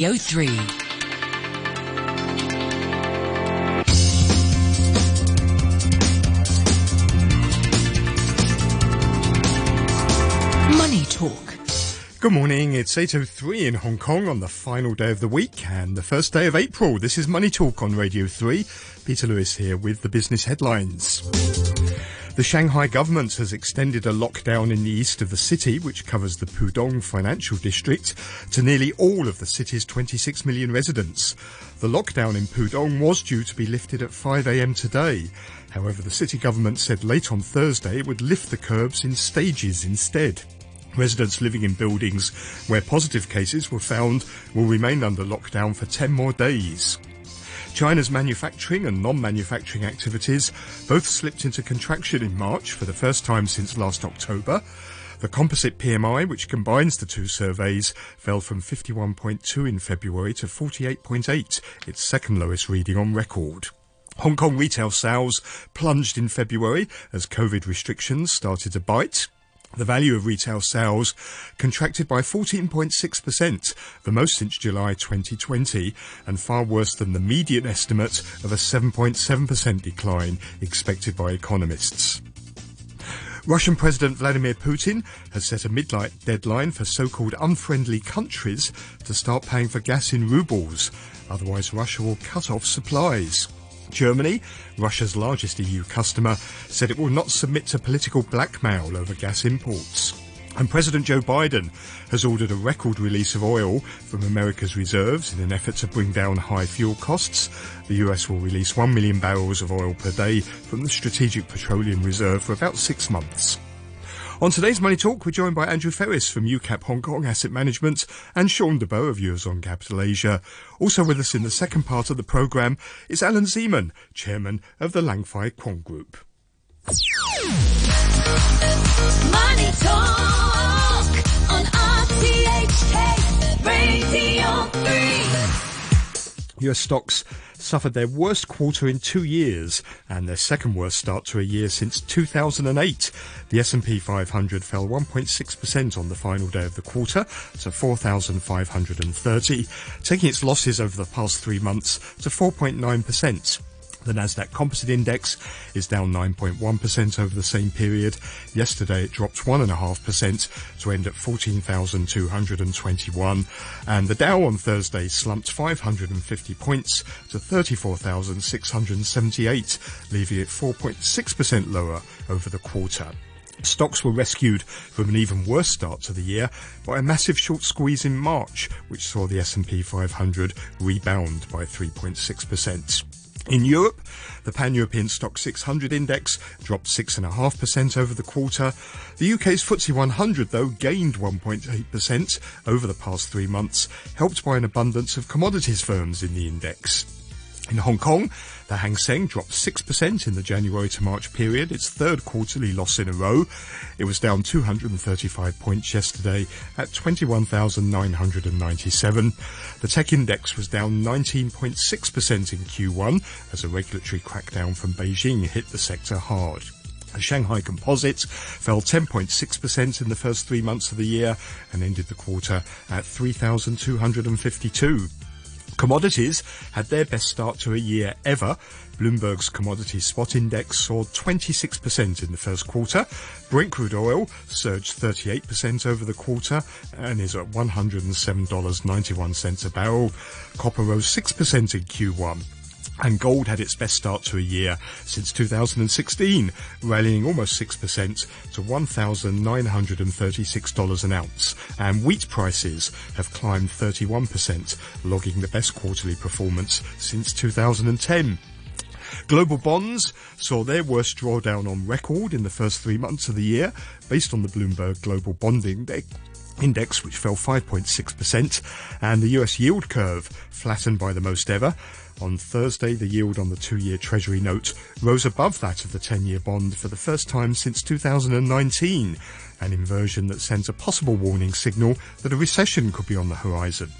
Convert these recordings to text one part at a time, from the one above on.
03. Money Talk. Good morning. It's 8.03 in Hong Kong on the final day of the week and the first day of April. This is Money Talk on Radio 3. Peter Lewis here with the business headlines. The Shanghai government has extended a lockdown in the east of the city, which covers the Pudong financial district, to nearly all of the city's 26 million residents. The lockdown in Pudong was due to be lifted at 5am today. However, the city government said late on Thursday it would lift the curbs in stages instead. Residents living in buildings where positive cases were found will remain under lockdown for 10 more days. China's manufacturing and non-manufacturing activities both slipped into contraction in March for the first time since last October. The composite PMI, which combines the two surveys, fell from 51.2 in February to 48.8, its second lowest reading on record. Hong Kong retail sales plunged in February as COVID restrictions started to bite. The value of retail sales contracted by 14.6%, the most since July 2020, and far worse than the median estimate of a 7.7% decline expected by economists. Russian President Vladimir Putin has set a midnight deadline for so-called unfriendly countries to start paying for gas in rubles. Otherwise, Russia will cut off supplies. Germany, Russia's largest EU customer, said it will not submit to political blackmail over gas imports. And President Joe Biden has ordered a record release of oil from America's reserves in an effort to bring down high fuel costs. The US will release 1 million barrels of oil per day from the Strategic Petroleum Reserve for about six months. On today's Money Talk, we're joined by Andrew Ferris from UCAP Hong Kong Asset Management and Sean DeBow of Eurizon Capital Asia. Also with us in the second part of the programme is Alan Zeman, Chairman of the Lan Kwai Fong Group. Money Talk on RTHK Radio 3. US stocks suffered their worst quarter in two years and their second worst start to a year since 2008. The S&P 500 fell 1.6% on the final day of the quarter to 4,530, taking its losses over the past three months to 4.9%. The Nasdaq Composite Index is down 9.1% over the same period. Yesterday it dropped 1.5% to end at 14,221. And the Dow on Thursday slumped 550 points to 34,678, leaving it 4.6% lower over the quarter. Stocks were rescued from an even worse start to the year by a massive short squeeze in March, which saw the S&P 500 rebound by 3.6%. In Europe, the Pan-European Stoxx 600 index dropped 6.5% over the quarter. The UK's FTSE 100, though, gained 1.8% over the past three months, helped by an abundance of commodities firms in the index. In Hong Kong, the Hang Seng dropped 6% in the January to March period, its third quarterly loss in a row. It was down 235 points yesterday at 21,997. The tech index was down 19.6% in Q1 as a regulatory crackdown from Beijing hit the sector hard. The Shanghai Composite fell 10.6% in the first three months of the year and ended the quarter at 3,252. Commodities had their best start to a year ever. Bloomberg's commodity spot index soared 26% in the first quarter. Brent crude oil surged 38% over the quarter and is at $107.91 a barrel. Copper rose 6% in Q1. And gold had its best start to a year since 2016, rallying almost 6% to $1,936 an ounce. And wheat prices have climbed 31%, logging the best quarterly performance since 2010. Global bonds saw their worst drawdown on record in the first three months of the year, based on the Bloomberg Global Bonding Index which fell 5.6%, and the US yield curve flattened by the most ever. On Thursday, the yield on the two-year Treasury note rose above that of the 10-year bond for the first time since 2019, an inversion that sends a possible warning signal that a recession could be on the horizon.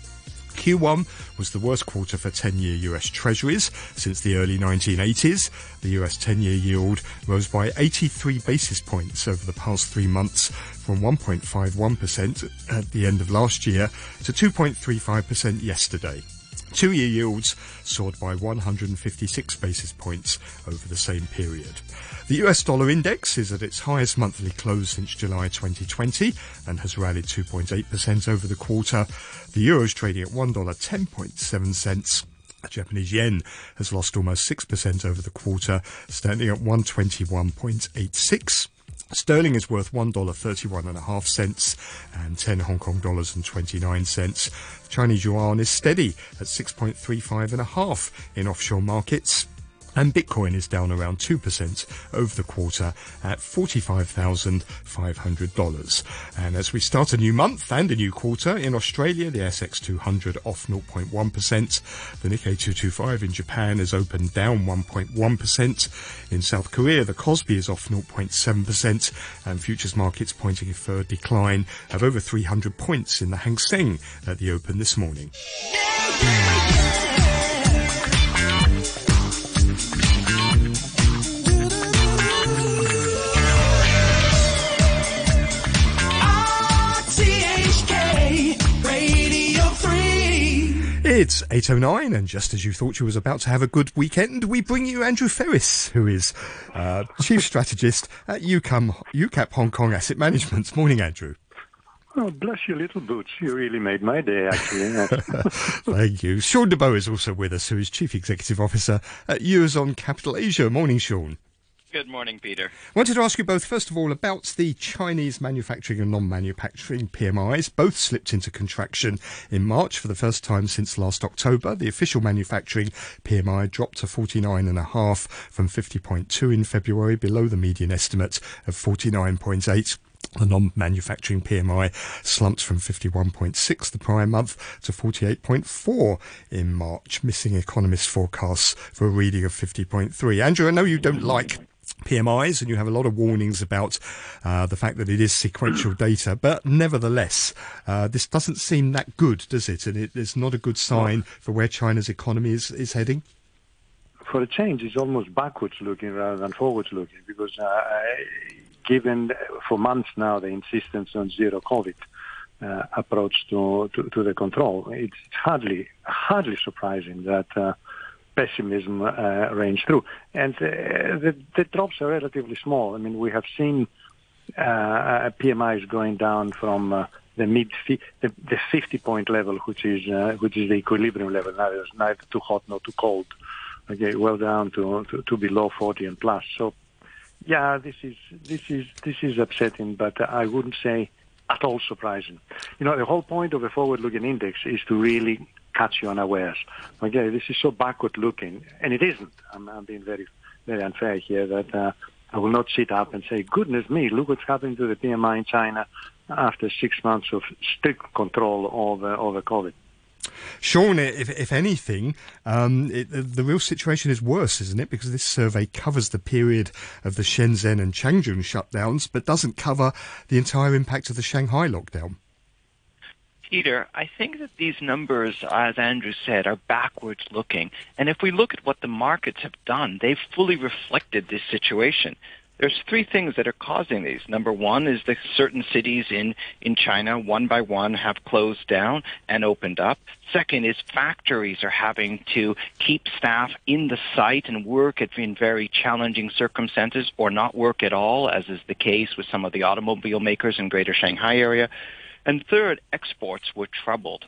Q1 was the worst quarter for 10-year US Treasuries since the early 1980s. The US 10-year yield rose by 83 basis points over the past three months from 1.51% at the end of last year to 2.35% yesterday. Two-year yields soared by 156 basis points over the same period. The US dollar index is at its highest monthly close since July 2020 and has rallied 2.8% over the quarter. The euro is trading at $1.10.7 cents. The Japanese yen has lost almost 6% over the quarter, standing at 121.86. Sterling is worth one dollar thirty-one and a half cents and ten Hong Kong dollars and twenty-nine cents. Chinese yuan is steady at six point three five and a half in offshore markets. And Bitcoin is down around 2% over the quarter at $45,500. And as we start a new month and a new quarter in Australia, the ASX 200 off 0.1%. The Nikkei 225 in Japan is open down 1.1%. In South Korea, the Kospi is off 0.7% and futures markets pointing for a decline of over 300 points in the Hang Seng at the open this morning. It's 8.09 and just as you thought you was about to have a good weekend, we bring you Andrew Ferris, who is uh, Chief Strategist at UCAM, UCAP Hong Kong Asset Management. Morning, Andrew. Oh, bless your little boots. You really made my day, actually. Thank you. Sean DeBow is also with us, who is Chief Executive Officer at Eurizon Capital Asia. Morning, Sean. Good morning, Peter. I Wanted to ask you both, first of all, about the Chinese manufacturing and non-manufacturing PMIs. Both slipped into contraction in March for the first time since last October. The official manufacturing PMI dropped to 49.5 from 50.2 in February, below the median estimate of 49.8. The non-manufacturing PMI slumped from 51.6 the prior month to 48.4 in March, missing economists' forecasts for a reading of 50.3. Andrew, I know you don't like PMIs, and you have a lot of warnings about uh, the fact that it is sequential data. But nevertheless, uh, this doesn't seem that good, does it? And it, it's not a good sign for where China's economy is, is heading. For a change, it's almost backwards looking rather than forwards looking because uh, given for months now the insistence on zero COVID uh, approach to, to, to the control, it's hardly, hardly surprising that uh, pessimism uh, through. And uh, the, the drops are relatively small. I mean, we have seen uh, PMIs going down from uh, the mid the, the 50 point level, which is uh, which is the equilibrium level. Now it's neither too hot nor too cold. Okay, well down to, to, to below 40 and plus. So, yeah, this is this is this is upsetting, but I wouldn't say at all surprising. You know, the whole point of a forward-looking index is to really catch you unawares. Okay, this is so backward-looking, and it isn't. I'm, I'm being very very unfair here. That uh, I will not sit up and say, "Goodness me, look what's happened to the PMI in China." After six months of strict control over over COVID. Sean, if, if anything, um, it, the, the real situation is worse, isn't it? Because this survey covers the period of the Shenzhen and Changchun shutdowns, but doesn't cover the entire impact of the Shanghai lockdown. Peter, I think that these numbers, as Andrew said, are backwards looking. And if we look at what the markets have done, they've fully reflected this situation. There's three things that are causing these. Number one is that certain cities in, in China, one by one, have closed down and opened up. Second is factories are having to keep staff in the site and work in very challenging circumstances or not work at all, as is the case with some of the automobile makers in greater Shanghai area. And third, exports were troubled.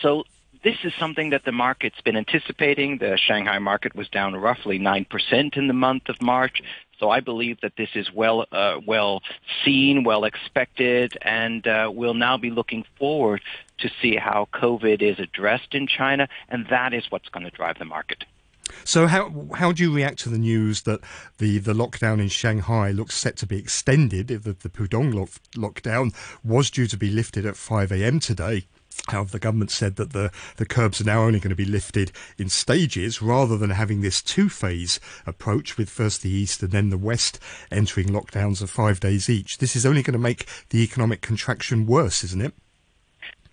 So this is something that the market's been anticipating. The Shanghai market was down roughly 9% in the month of March. So I believe that this is well, uh, well seen, well expected, and uh, we'll now be looking forward to see how COVID is addressed in China, and that is what's going to drive the market. So how how do you react to the news that the, the lockdown in Shanghai looks set to be extended? The, the Pudong lock, lockdown was due to be lifted at 5 a.m. today. However, the government said that the, the curbs are now only going to be lifted in stages rather than having this two phase approach with first the East and then the West entering lockdowns of five days each. This is only going to make the economic contraction worse, isn't it?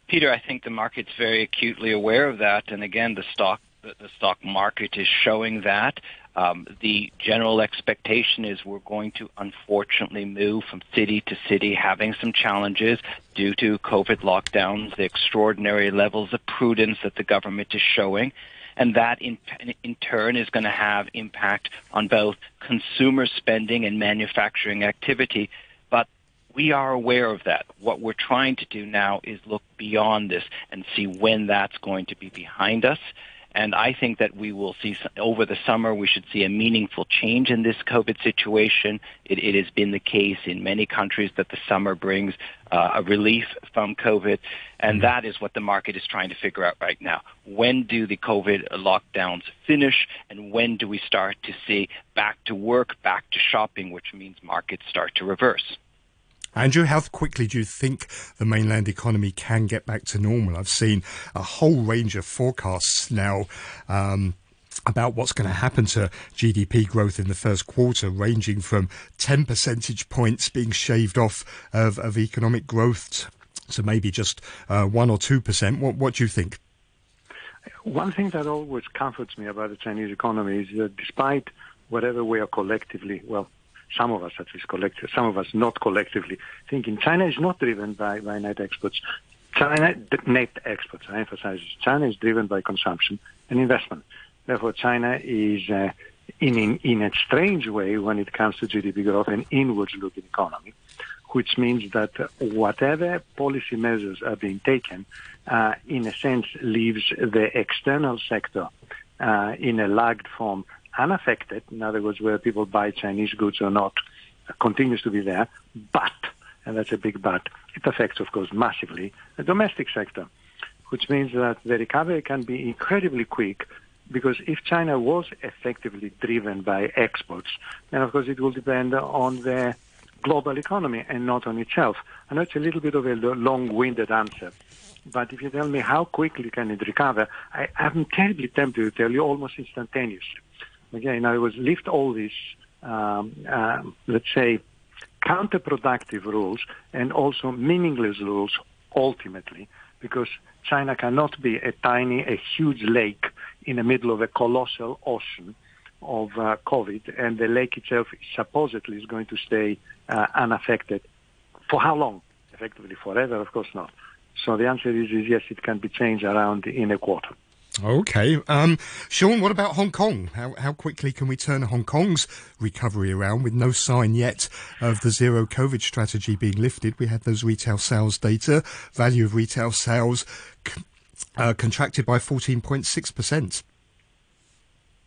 Peter, I think the market's very acutely aware of that, and again, the stock the, stock market is showing that. Um, the general expectation is we're going to unfortunately move from city to city, having some challenges due to COVID lockdowns, the extraordinary levels of prudence that the government is showing. And that in, in turn is going to have impact on both consumer spending and manufacturing activity. But we are aware of that. What we're trying to do now is look beyond this and see when that's going to be behind us. And I think that we will see over the summer, we should see a meaningful change in this COVID situation. It, it has been the case in many countries that the summer brings uh, a relief from COVID. And mm-hmm. that is what the market is trying to figure out right now. When do the COVID lockdowns finish? And when do we start to see back to work, back to shopping, which means markets start to reverse? Andrew, how quickly do you think the mainland economy can get back to normal? I've seen a whole range of forecasts now. Um, about what's going to happen to GDP growth in the first quarter, ranging from 10 percentage points being shaved off of, of economic growth to maybe just uh, 1 or 2%. What, what do you think? One thing that always comforts me about the Chinese economy is that despite whatever we are collectively, well, some of us at least collectively, some of us not collectively, thinking China is not driven by, by net exports. China, net exports, I emphasize, China is driven by consumption and investment. Therefore, China is, uh, in, in, in a strange way, when it comes to GDP growth, an inwards-looking economy, which means that whatever policy measures are being taken, uh, in a sense, leaves the external sector uh, in a lagged form unaffected, in other words, where people buy Chinese goods or not, uh, continues to be there. But, and that's a big but, it affects, of course, massively the domestic sector, which means that the recovery can be incredibly quick because if China was effectively driven by exports, then of course it will depend on the global economy and not on itself. I know it's a little bit of a long-winded answer, but if you tell me how quickly can it recover, I, am terribly tempted to tell you almost instantaneously again, I was lift all these, um, uh, let's say, counterproductive rules and also meaningless rules ultimately, because China cannot be a tiny, a huge lake in the middle of a colossal ocean of uh, COVID, and the lake itself supposedly is going to stay uh, unaffected. For how long? Effectively forever? Of course not. So the answer is, is yes, it can be changed around in a quarter. Okay. Um, Sean, what about Hong Kong? How, how quickly can we turn Hong Kong's recovery around with no sign yet of the zero COVID strategy being lifted? We had those retail sales data, value of retail sales uh, contracted by 14.6%.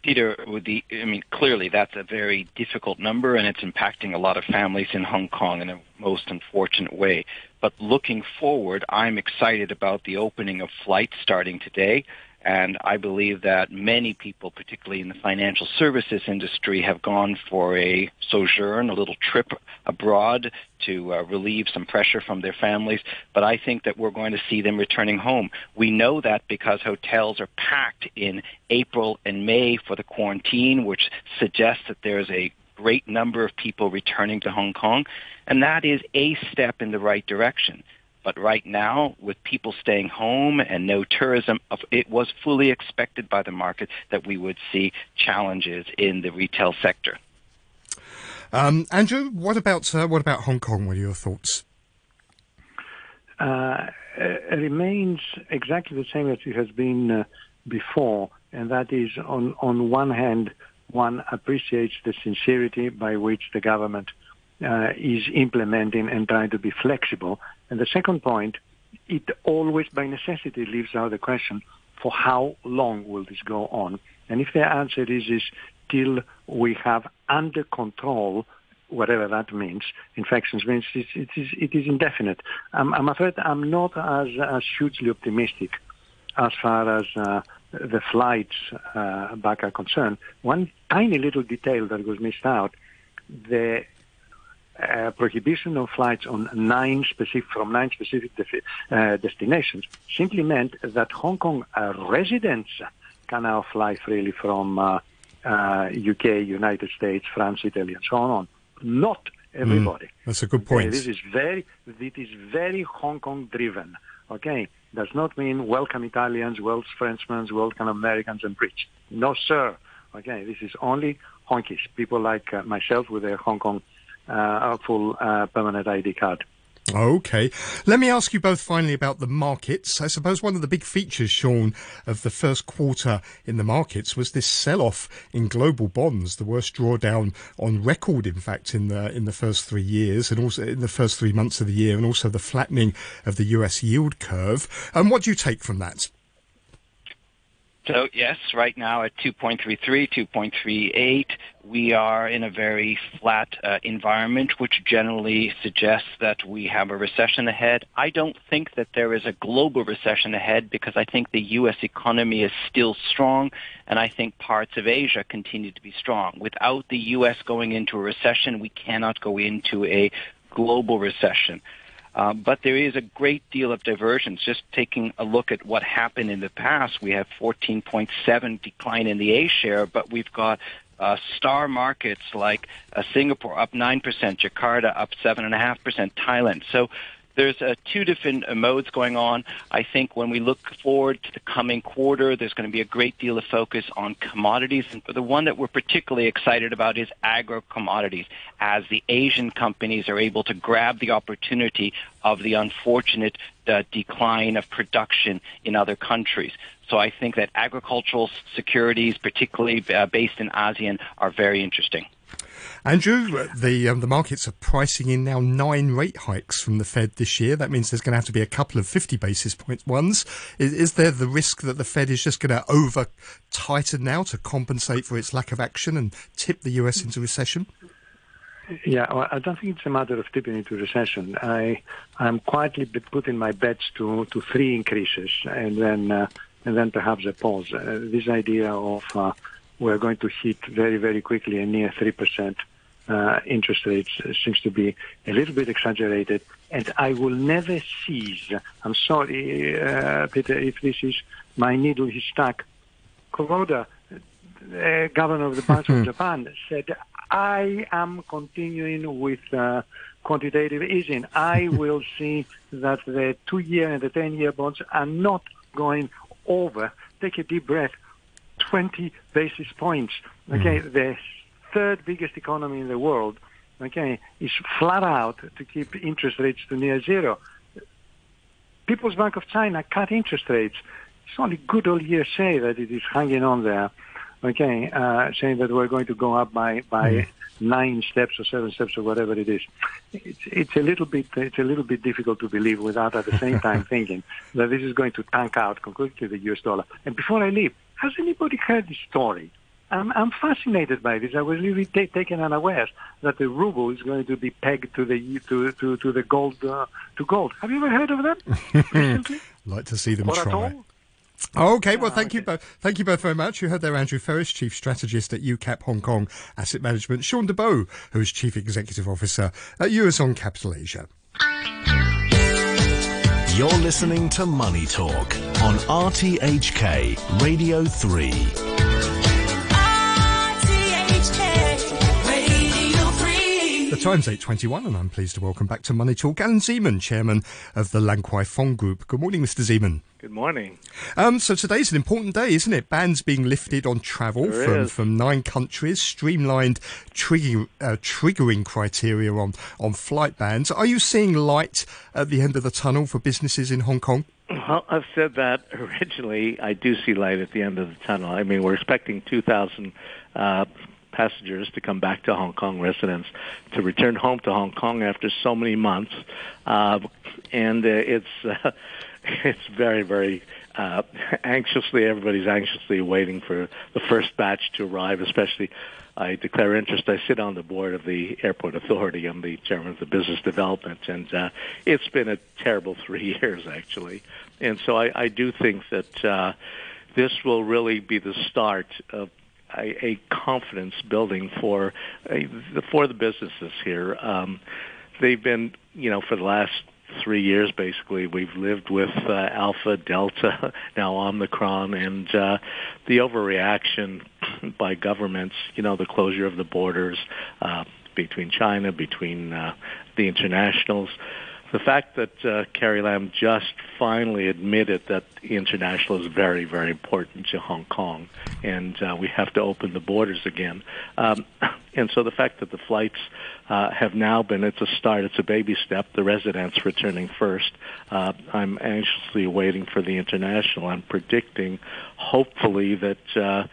Peter, the, I mean, clearly that's a very difficult number, and it's impacting a lot of families in Hong Kong in a most unfortunate way. But looking forward, I'm excited about the opening of flights starting today. And I believe that many people, particularly in the financial services industry, have gone for a sojourn, a little trip abroad to uh, relieve some pressure from their families. But I think that we're going to see them returning home. We know that because hotels are packed in April and May for the quarantine, which suggests that there's a great number of people returning to Hong Kong. And that is a step in the right direction. But right now, with people staying home and no tourism, it was fully expected by the market that we would see challenges in the retail sector. Um, Andrew, what about uh, what about Hong Kong? What are your thoughts? Uh, it remains exactly the same as it has been uh, before, and that is, on on one hand, one appreciates the sincerity by which the government uh, is implementing and trying to be flexible. And the second point, it always by necessity leaves out the question, for how long will this go on? And if the answer is, is till we have under control whatever that means, infections means it, it, is, it is indefinite. I'm, I'm afraid I'm not as, as hugely optimistic as far as uh, the flights uh, back are concerned. One tiny little detail that was missed out, the uh, prohibition of flights on nine specific from nine specific uh, destinations simply meant that Hong Kong uh, residents can now fly freely from UK, uh, uh, United States, France, Italy, and so on. Not everybody. Mm, that's a good point. this is very, it is very Hong Kong driven. Okay, does not mean welcome Italians, welcome Frenchmen, welcome Americans and Brits. No, sir. Okay, this is only honkies, people like myself with a Hong Kong uh, full uh, permanent ID card. Okay. Let me ask you both finally about the markets. I suppose one of the big features, Sean, of the first quarter in the markets was this sell-off in global bonds, the worst drawdown on record, in fact, in the in the first three years, and also in the first three months of the year, and also the flattening of the U.S. yield curve. And what do you take from that? So yes, right now at 2.33, 2.38, we are in a very flat uh, environment, which generally suggests that we have a recession ahead. I don't think that there is a global recession ahead because I think the U.S. economy is still strong, and I think parts of Asia continue to be strong. Without the U.S. going into a recession, we cannot go into a global recession. Uh, but there is a great deal of divergence. Just taking a look at what happened in the past, we have 14.7 decline in the A share, but we've got uh, star markets like uh, Singapore up 9%, Jakarta up 7.5%, Thailand. So there's uh, two different uh, modes going on. I think when we look forward to the coming quarter, there's going to be a great deal of focus on commodities. And the one that we're particularly excited about is agro commodities, as the Asian companies are able to grab the opportunity of the unfortunate uh, decline of production in other countries. So I think that agricultural securities, particularly uh, based in ASEAN, are very interesting. Andrew, the um, the markets are pricing in now nine rate hikes from the Fed this year. That means there's going to have to be a couple of 50 basis point ones. Is, is there the risk that the Fed is just going to over tighten now to compensate for its lack of action and tip the US into recession? Yeah, well, I don't think it's a matter of tipping into recession. I I'm quietly putting my bets to to three increases and then uh, and then perhaps a pause. Uh, this idea of uh, we're going to hit very very quickly a near three percent uh, interest rates seems to be a little bit exaggerated. And I will never cease. I'm sorry, uh, Peter, if this is my needle is stuck. Kuroda, uh, governor of the Bank of Japan, said, I am continuing with uh, quantitative easing. I will see that the two-year and the 10-year bonds are not going over. Take a deep breath. 20 basis points. Okay, mm. the third biggest economy in the world, okay, is flat out to keep interest rates to near zero. People's Bank of China cut interest rates. It's only good old USA that it is hanging on there, okay, uh, saying that we're going to go up by by mm. nine steps or seven steps or whatever it is. It's, it's a little bit it's a little bit difficult to believe without at the same time thinking that this is going to tank out completely the US dollar. And before I leave, has anybody heard this story I'm, I'm fascinated by this. I was really t- taken unawares that the ruble is going to be pegged to the to to, to the gold uh, to gold. Have you ever heard of that? like to see them or try. Okay, well, thank you both. Thank you both very much. You heard there Andrew Ferris, Chief Strategist at UCAP Hong Kong Asset Management, Sean DeBow, who is Chief Executive Officer at Eurizon Capital Asia. You're listening to Money Talk on RTHK Radio 3. The time's 8.21 and I'm pleased to welcome back to Money Talk Alan Zeman, Chairman of the Lan Kwai Fong Group. Good morning, Mr. Zeman. Good morning. Um, so today's an important day, isn't it? Bans being lifted on travel from, from nine countries, streamlined triggering, uh, triggering criteria on, on flight bans. Are you seeing light at the end of the tunnel for businesses in Hong Kong? Well, I've said that originally. I do see light at the end of the tunnel. I mean, we're expecting 2,000 uh, passengers to come back to Hong Kong residents to return home to Hong Kong after so many months, uh, and uh, it's uh, it's very very uh, anxiously everybody's anxiously waiting for the first batch to arrive, especially. I declare interest. I sit on the board of the airport authority. I'm the chairman of the business development, and uh, it's been a terrible three years actually. And so I, I do think that uh, this will really be the start of a, a confidence building for a, for the businesses here. Um, they've been, you know, for the last three years basically we've lived with uh, alpha delta now omicron and uh, the overreaction by governments you know the closure of the borders uh, between china between uh, the internationals the fact that uh, Carrie Lam just finally admitted that international is very, very important to Hong Kong, and uh, we have to open the borders again. Um, and so the fact that the flights uh, have now been, it's a start, it's a baby step, the residents returning first. Uh, I'm anxiously waiting for the international. I'm predicting, hopefully, that uh,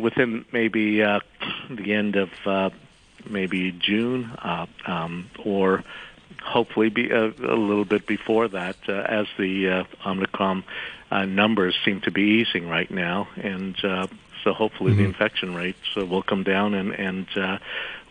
within maybe uh, the end of uh, maybe June uh, um, or hopefully be a, a little bit before that uh, as the uh, Omicron uh, numbers seem to be easing right now. And uh, so hopefully mm-hmm. the infection rates uh, will come down and, and uh,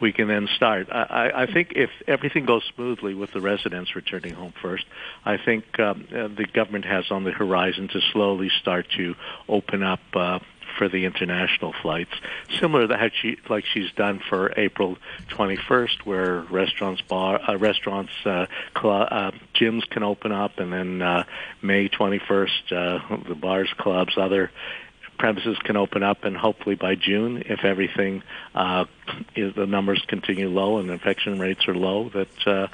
we can then start. I, I think if everything goes smoothly with the residents returning home first, I think um, uh, the government has on the horizon to slowly start to open up uh, for the international flights, similar to how she like she's done for April 21st, where restaurants, bar, uh, restaurants, uh, cl- uh, gyms can open up, and then uh, May 21st, uh, the bars, clubs, other premises can open up, and hopefully by June, if everything uh, is the numbers continue low and infection rates are low, that uh,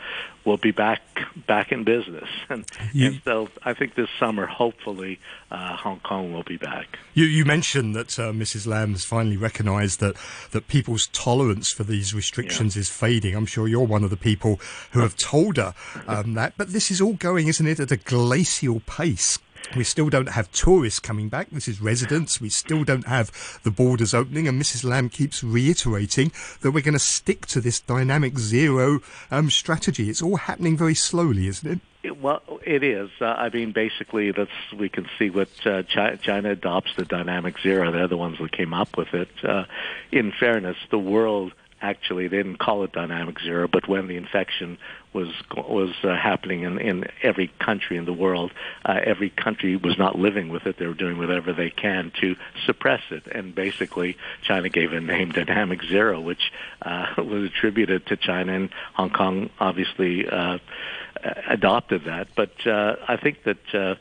we'll be back back in business. And, you, and so I think this summer, hopefully, uh, Hong Kong will be back. You, you mentioned that uh, Mrs. Lam has finally recognised that, that people's tolerance for these restrictions yeah. is fading. I'm sure you're one of the people who have told her um, that. But this is all going, isn't it, at a glacial pace? We still don't have tourists coming back. This is residents. We still don't have the borders opening. And Mrs. Lam keeps reiterating that we're going to stick to this dynamic zero um, strategy. It's all happening very slowly, isn't it? Well, it is. Uh, I mean, basically, that's we can see what uh, China, China adopts the dynamic zero. They're the ones that came up with it. Uh, in fairness, the world actually they didn't call it dynamic zero, but when the infection was was uh, happening in, in every country in the world, uh, every country was not living with it. They were doing whatever they can to suppress it, and basically China gave a name dynamic zero, which uh, was attributed to China, and Hong Kong obviously. Uh, adopted that. But uh, I think that uh,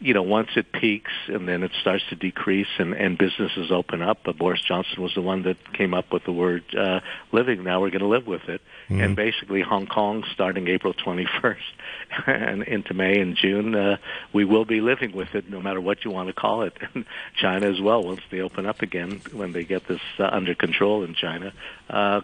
you know once it peaks and then it starts to decrease and, and businesses open up. But Boris Johnson was the one that came up with the word uh, living. Now we're going to live with it. Mm-hmm. And basically, Hong Kong starting April 21st and into May and June, uh, we will be living with it, no matter what you want to call it. And China as well. Once they open up again, when they get this uh, under control in China, uh,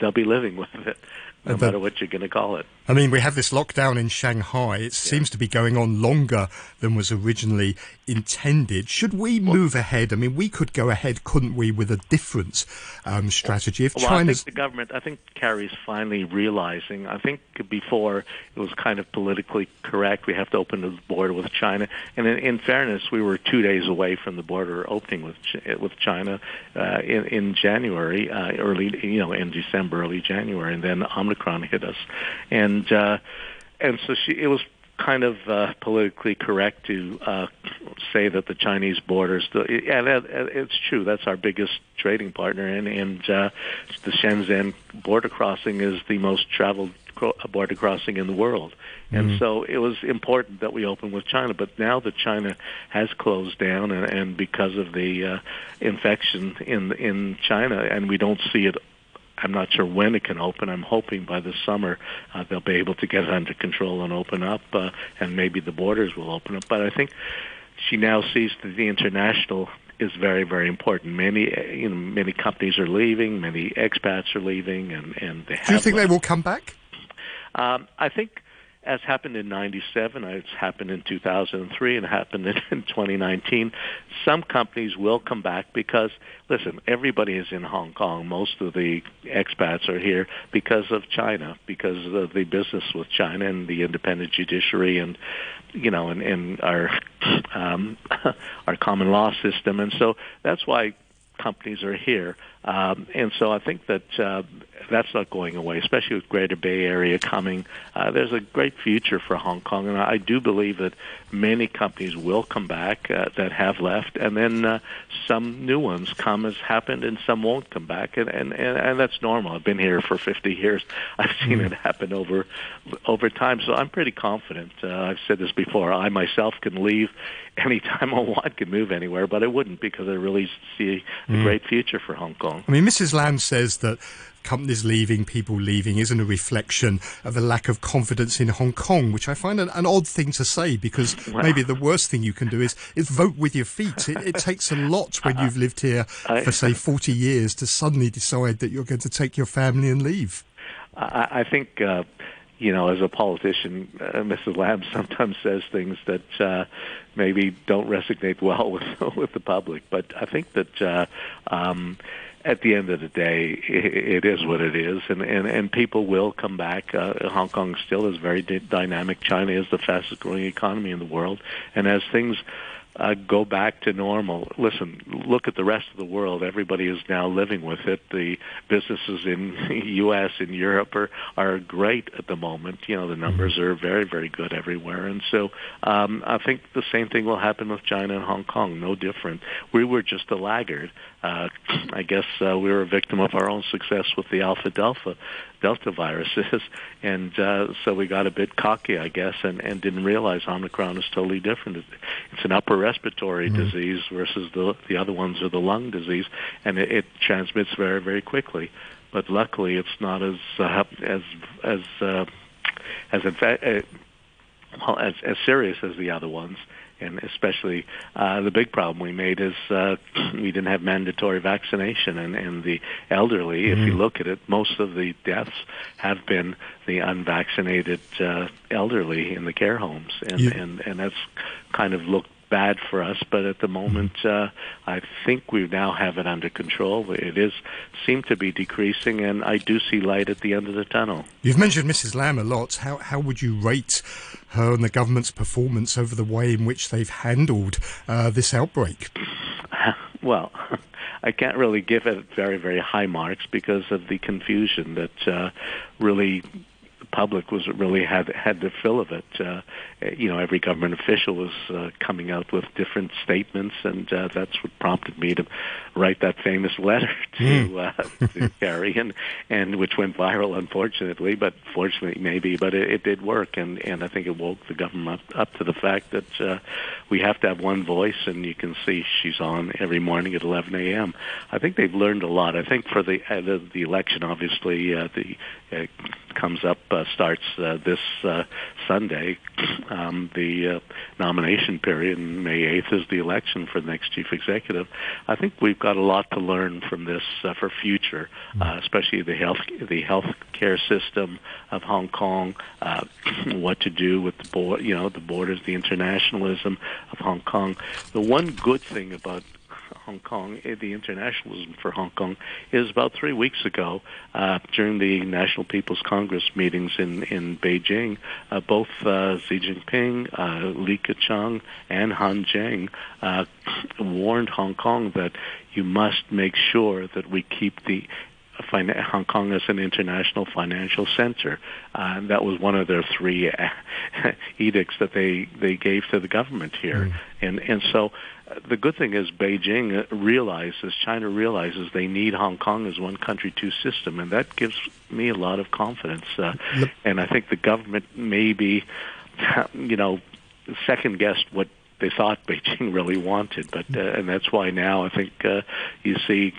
they'll be living with it no matter what you're going to call it. I mean, we have this lockdown in Shanghai. It yeah. seems to be going on longer than was originally intended. Should we move ahead? I mean, we could go ahead, couldn't we, with a different um, strategy? If well, China's... I think the government, I think Carrie's finally realizing. I think before it was kind of politically correct. We have to open the border with China, and in, in fairness, we were two days away from the border opening with with China uh, in, in January, uh, early, you know, in December, early January, and then Omicron hit us, and uh, and so she it was kind of uh, politically correct to uh, say that the Chinese borders, and it's true, that's our biggest trading partner, and, and uh, the Shenzhen border crossing is the most traveled border crossing in the world. And mm-hmm. so it was important that we open with China. But now that China has closed down, and, and because of the uh, infection in in China, and we don't see it I'm not sure when it can open. I'm hoping by the summer uh, they'll be able to get it under control and open up, uh, and maybe the borders will open up. But I think she now sees that the international is very, very important. Many, uh, you know, many companies are leaving, many expats are leaving, and and they have. Do you think left. they will come back? Um, I think as happened in 97, it's happened in 2003, and happened in, in 2019. Some companies will come back because, listen, everybody is in Hong Kong. Most of the expats are here because of China, because of the business with China and the independent judiciary and, you know, and, and our um, our common law system. And so that's why companies are here. Um, and so I think that uh, that's not going away, especially with Greater Bay Area coming. Uh, there's a great future for Hong Kong, and I do believe that many companies will come back uh, that have left, and then uh, some new ones come as happened, and some won't come back, and, and and and that's normal. I've been here for 50 years. I've seen it happen over over time, so I'm pretty confident. Uh, I've said this before. I myself can leave anytime I want, can move anywhere, but I wouldn't because I really see a mm. great future for Hong Kong. I mean, Mrs. Lam says that companies leaving, people leaving, isn't a reflection of a lack of confidence in Hong Kong, which I find an, an odd thing to say because maybe the worst thing you can do is, is vote with your feet. It, it takes a lot when you've lived here for, say, 40 years to suddenly decide that you're going to take your family and leave. I, I think. Uh, you know, as a politician, uh, Mrs. Lam sometimes says things that uh, maybe don't resonate well with with the public. But I think that uh, um, at the end of the day, it, it is what it is, and and, and people will come back. Uh, Hong Kong still is very d- dynamic. China is the fastest growing economy in the world, and as things uh, go back to normal. Listen, look at the rest of the world. Everybody is now living with it. The businesses in the U.S. and Europe are are great at the moment. You know, the numbers are very very good everywhere, and so um, I think the same thing will happen with China and Hong Kong. No different. We were just a laggard. Uh, I guess uh, we were a victim of our own success with the Alpha Delta Delta viruses, and uh, so we got a bit cocky, I guess, and, and didn't realize Omicron is totally different. It's an upper respiratory mm-hmm. disease versus the the other ones are the lung disease, and it, it transmits very very quickly. But luckily, it's not as uh, as as uh, as infa- uh, well, as as serious as the other ones and especially uh, the big problem we made is uh, we didn't have mandatory vaccination, and, and the elderly. Mm-hmm. If you mm-hmm. look at it, most of the deaths have been the unvaccinated uh, elderly in the care homes, and yeah. and and that's kind of looked bad for us, but at the moment, uh, I think we now have it under control. It is seem to be decreasing, and I do see light at the end of the tunnel. You've mentioned Mrs. Lam a lot. How how would you rate her and the government's performance over the way in which they've handled uh, this outbreak? Well. I can't really give it very, very high marks because of the confusion that uh, really public was really had had the fill of it. Uh, you know, every government official was uh, coming out with different statements, and uh, that's what prompted me to write that famous letter to, mm. uh, to Carrie, and and which went viral, unfortunately, but fortunately maybe, but it, it did work, and and I think it woke the government up, up to the fact that uh, we have to have one voice, and you can see she's on every morning at 11 a.m. I think they've learned a lot. I think for the uh, the, the election, obviously, uh, the uh, comes up uh, starts uh, this uh, Sunday. Um, the uh, nomination period, and May 8th is the election for the next chief executive. I think we've got a lot to learn from this uh, for future, uh, especially the health the health care system of Hong Kong, uh, what to do with the board, you know, the borders, the internationalism of Hong Kong. The one good thing about Hong Kong, eh, the internationalism for Hong Kong, is about three weeks ago uh, during the National People's Congress meetings in in Beijing. Uh, both uh, Xi Jinping, uh, Li Keqiang, and Han Zheng uh, warned Hong Kong that you must make sure that we keep the Hong Kong as an international financial center. Uh, and that was one of their three edicts that they, they gave to the government here. Mm. And, and so uh, the good thing is Beijing realizes, China realizes they need Hong Kong as one country, two system. And that gives me a lot of confidence. Uh. And I think the government maybe, you know, second guessed what they thought Beijing really wanted, but uh, and that's why now I think uh, you see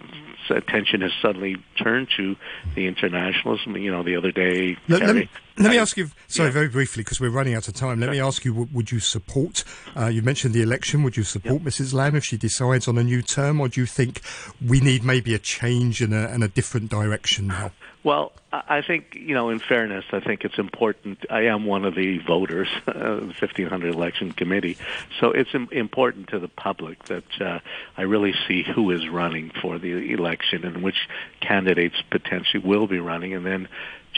attention has suddenly turned to the internationalism. You know, the other day, let, let, me, let me ask you. Sorry, yeah. very briefly, because we're running out of time. Let me ask you: Would you support? Uh, you mentioned the election. Would you support yep. Mrs. Lam if she decides on a new term, or do you think we need maybe a change and a different direction now? Well, I think, you know, in fairness, I think it's important. I am one of the voters, uh, the 1500 election committee. So it's Im- important to the public that uh, I really see who is running for the election and which candidates potentially will be running and then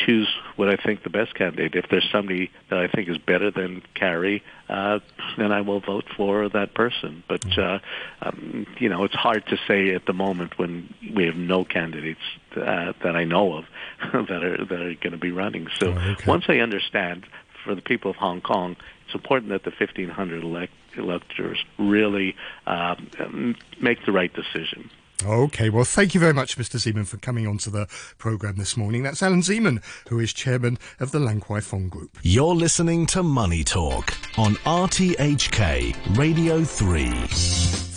choose what I think the best candidate. If there's somebody that I think is better than Carrie, uh, then I will vote for that person. But uh, um, you know, it's hard to say at the moment when we have no candidates uh, that I know of that are that are going to be running. So oh, okay. once I understand, for the people of Hong Kong, it's important that the 1,500 elect- electors really um, make the right decision. Okay, well, thank you very much, Mr. Zeman, for coming onto the programme this morning. That's Alan Zeman, who is chairman of the Lan Kwai Fong Group. You're listening to Money Talk on RTHK Radio 3.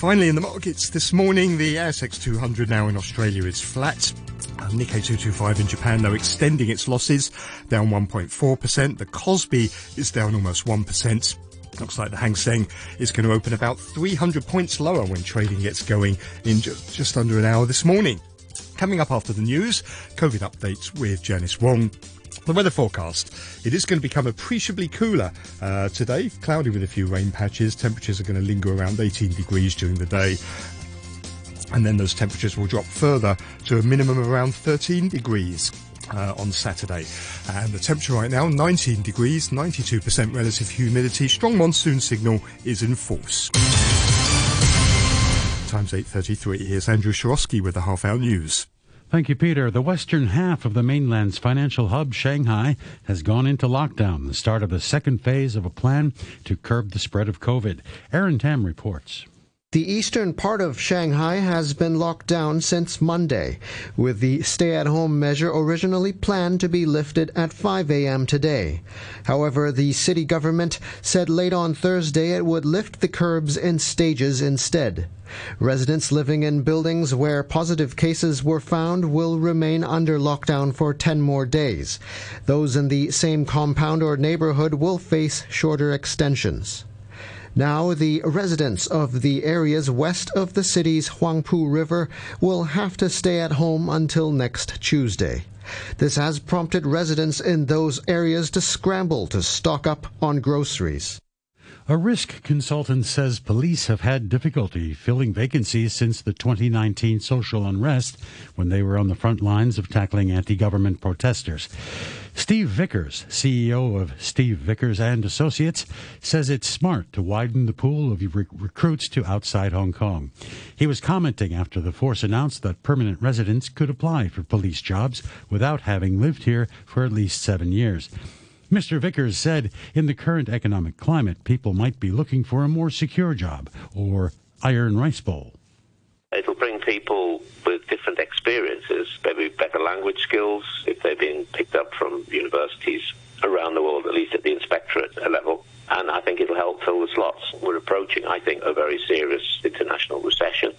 Finally, in the markets this morning, the ASX 200 now in Australia is flat. Uh, Nikkei 225 in Japan, though, extending its losses, down 1.4%. The Kospi is down almost 1%. Looks like the Hang Seng is going to open about 300 points lower when trading gets going in ju- just under an hour this morning. Coming up after the news, COVID updates with Janice Wong. The weather forecast. It is going to become appreciably cooler uh, today, cloudy with a few rain patches. Temperatures are going to linger around 18 degrees during the day. And then those temperatures will drop further to a minimum of around 13 degrees uh, on Saturday. And the temperature right now, 19 degrees, 92% relative humidity. Strong monsoon signal is in force. Times 8.33. Here's Andrew Shorosky with the half hour news. Thank you, Peter. The western half of the mainland's financial hub, Shanghai, has gone into lockdown, the start of the second phase of a plan to curb the spread of COVID. Aaron Tam reports. The eastern part of Shanghai has been locked down since Monday, with the stay at home measure originally planned to be lifted at 5 a.m. today. However, the city government said late on Thursday it would lift the curbs in stages instead. Residents living in buildings where positive cases were found will remain under lockdown for 10 more days. Those in the same compound or neighborhood will face shorter extensions. Now, the residents of the areas west of the city's Huangpu River will have to stay at home until next Tuesday. This has prompted residents in those areas to scramble to stock up on groceries. A risk consultant says police have had difficulty filling vacancies since the 2019 social unrest when they were on the front lines of tackling anti government protesters. Steve Vickers, CEO of Steve Vickers and Associates, says it's smart to widen the pool of re- recruits to outside Hong Kong. He was commenting after the force announced that permanent residents could apply for police jobs without having lived here for at least seven years. Mr. Vickers said in the current economic climate, people might be looking for a more secure job or iron rice bowl. It'll bring people with different experiences, maybe better language skills if they've been picked up from universities around the world, at least at the inspectorate level. And I think it'll help fill the slots. We're approaching, I think, a very serious international recession.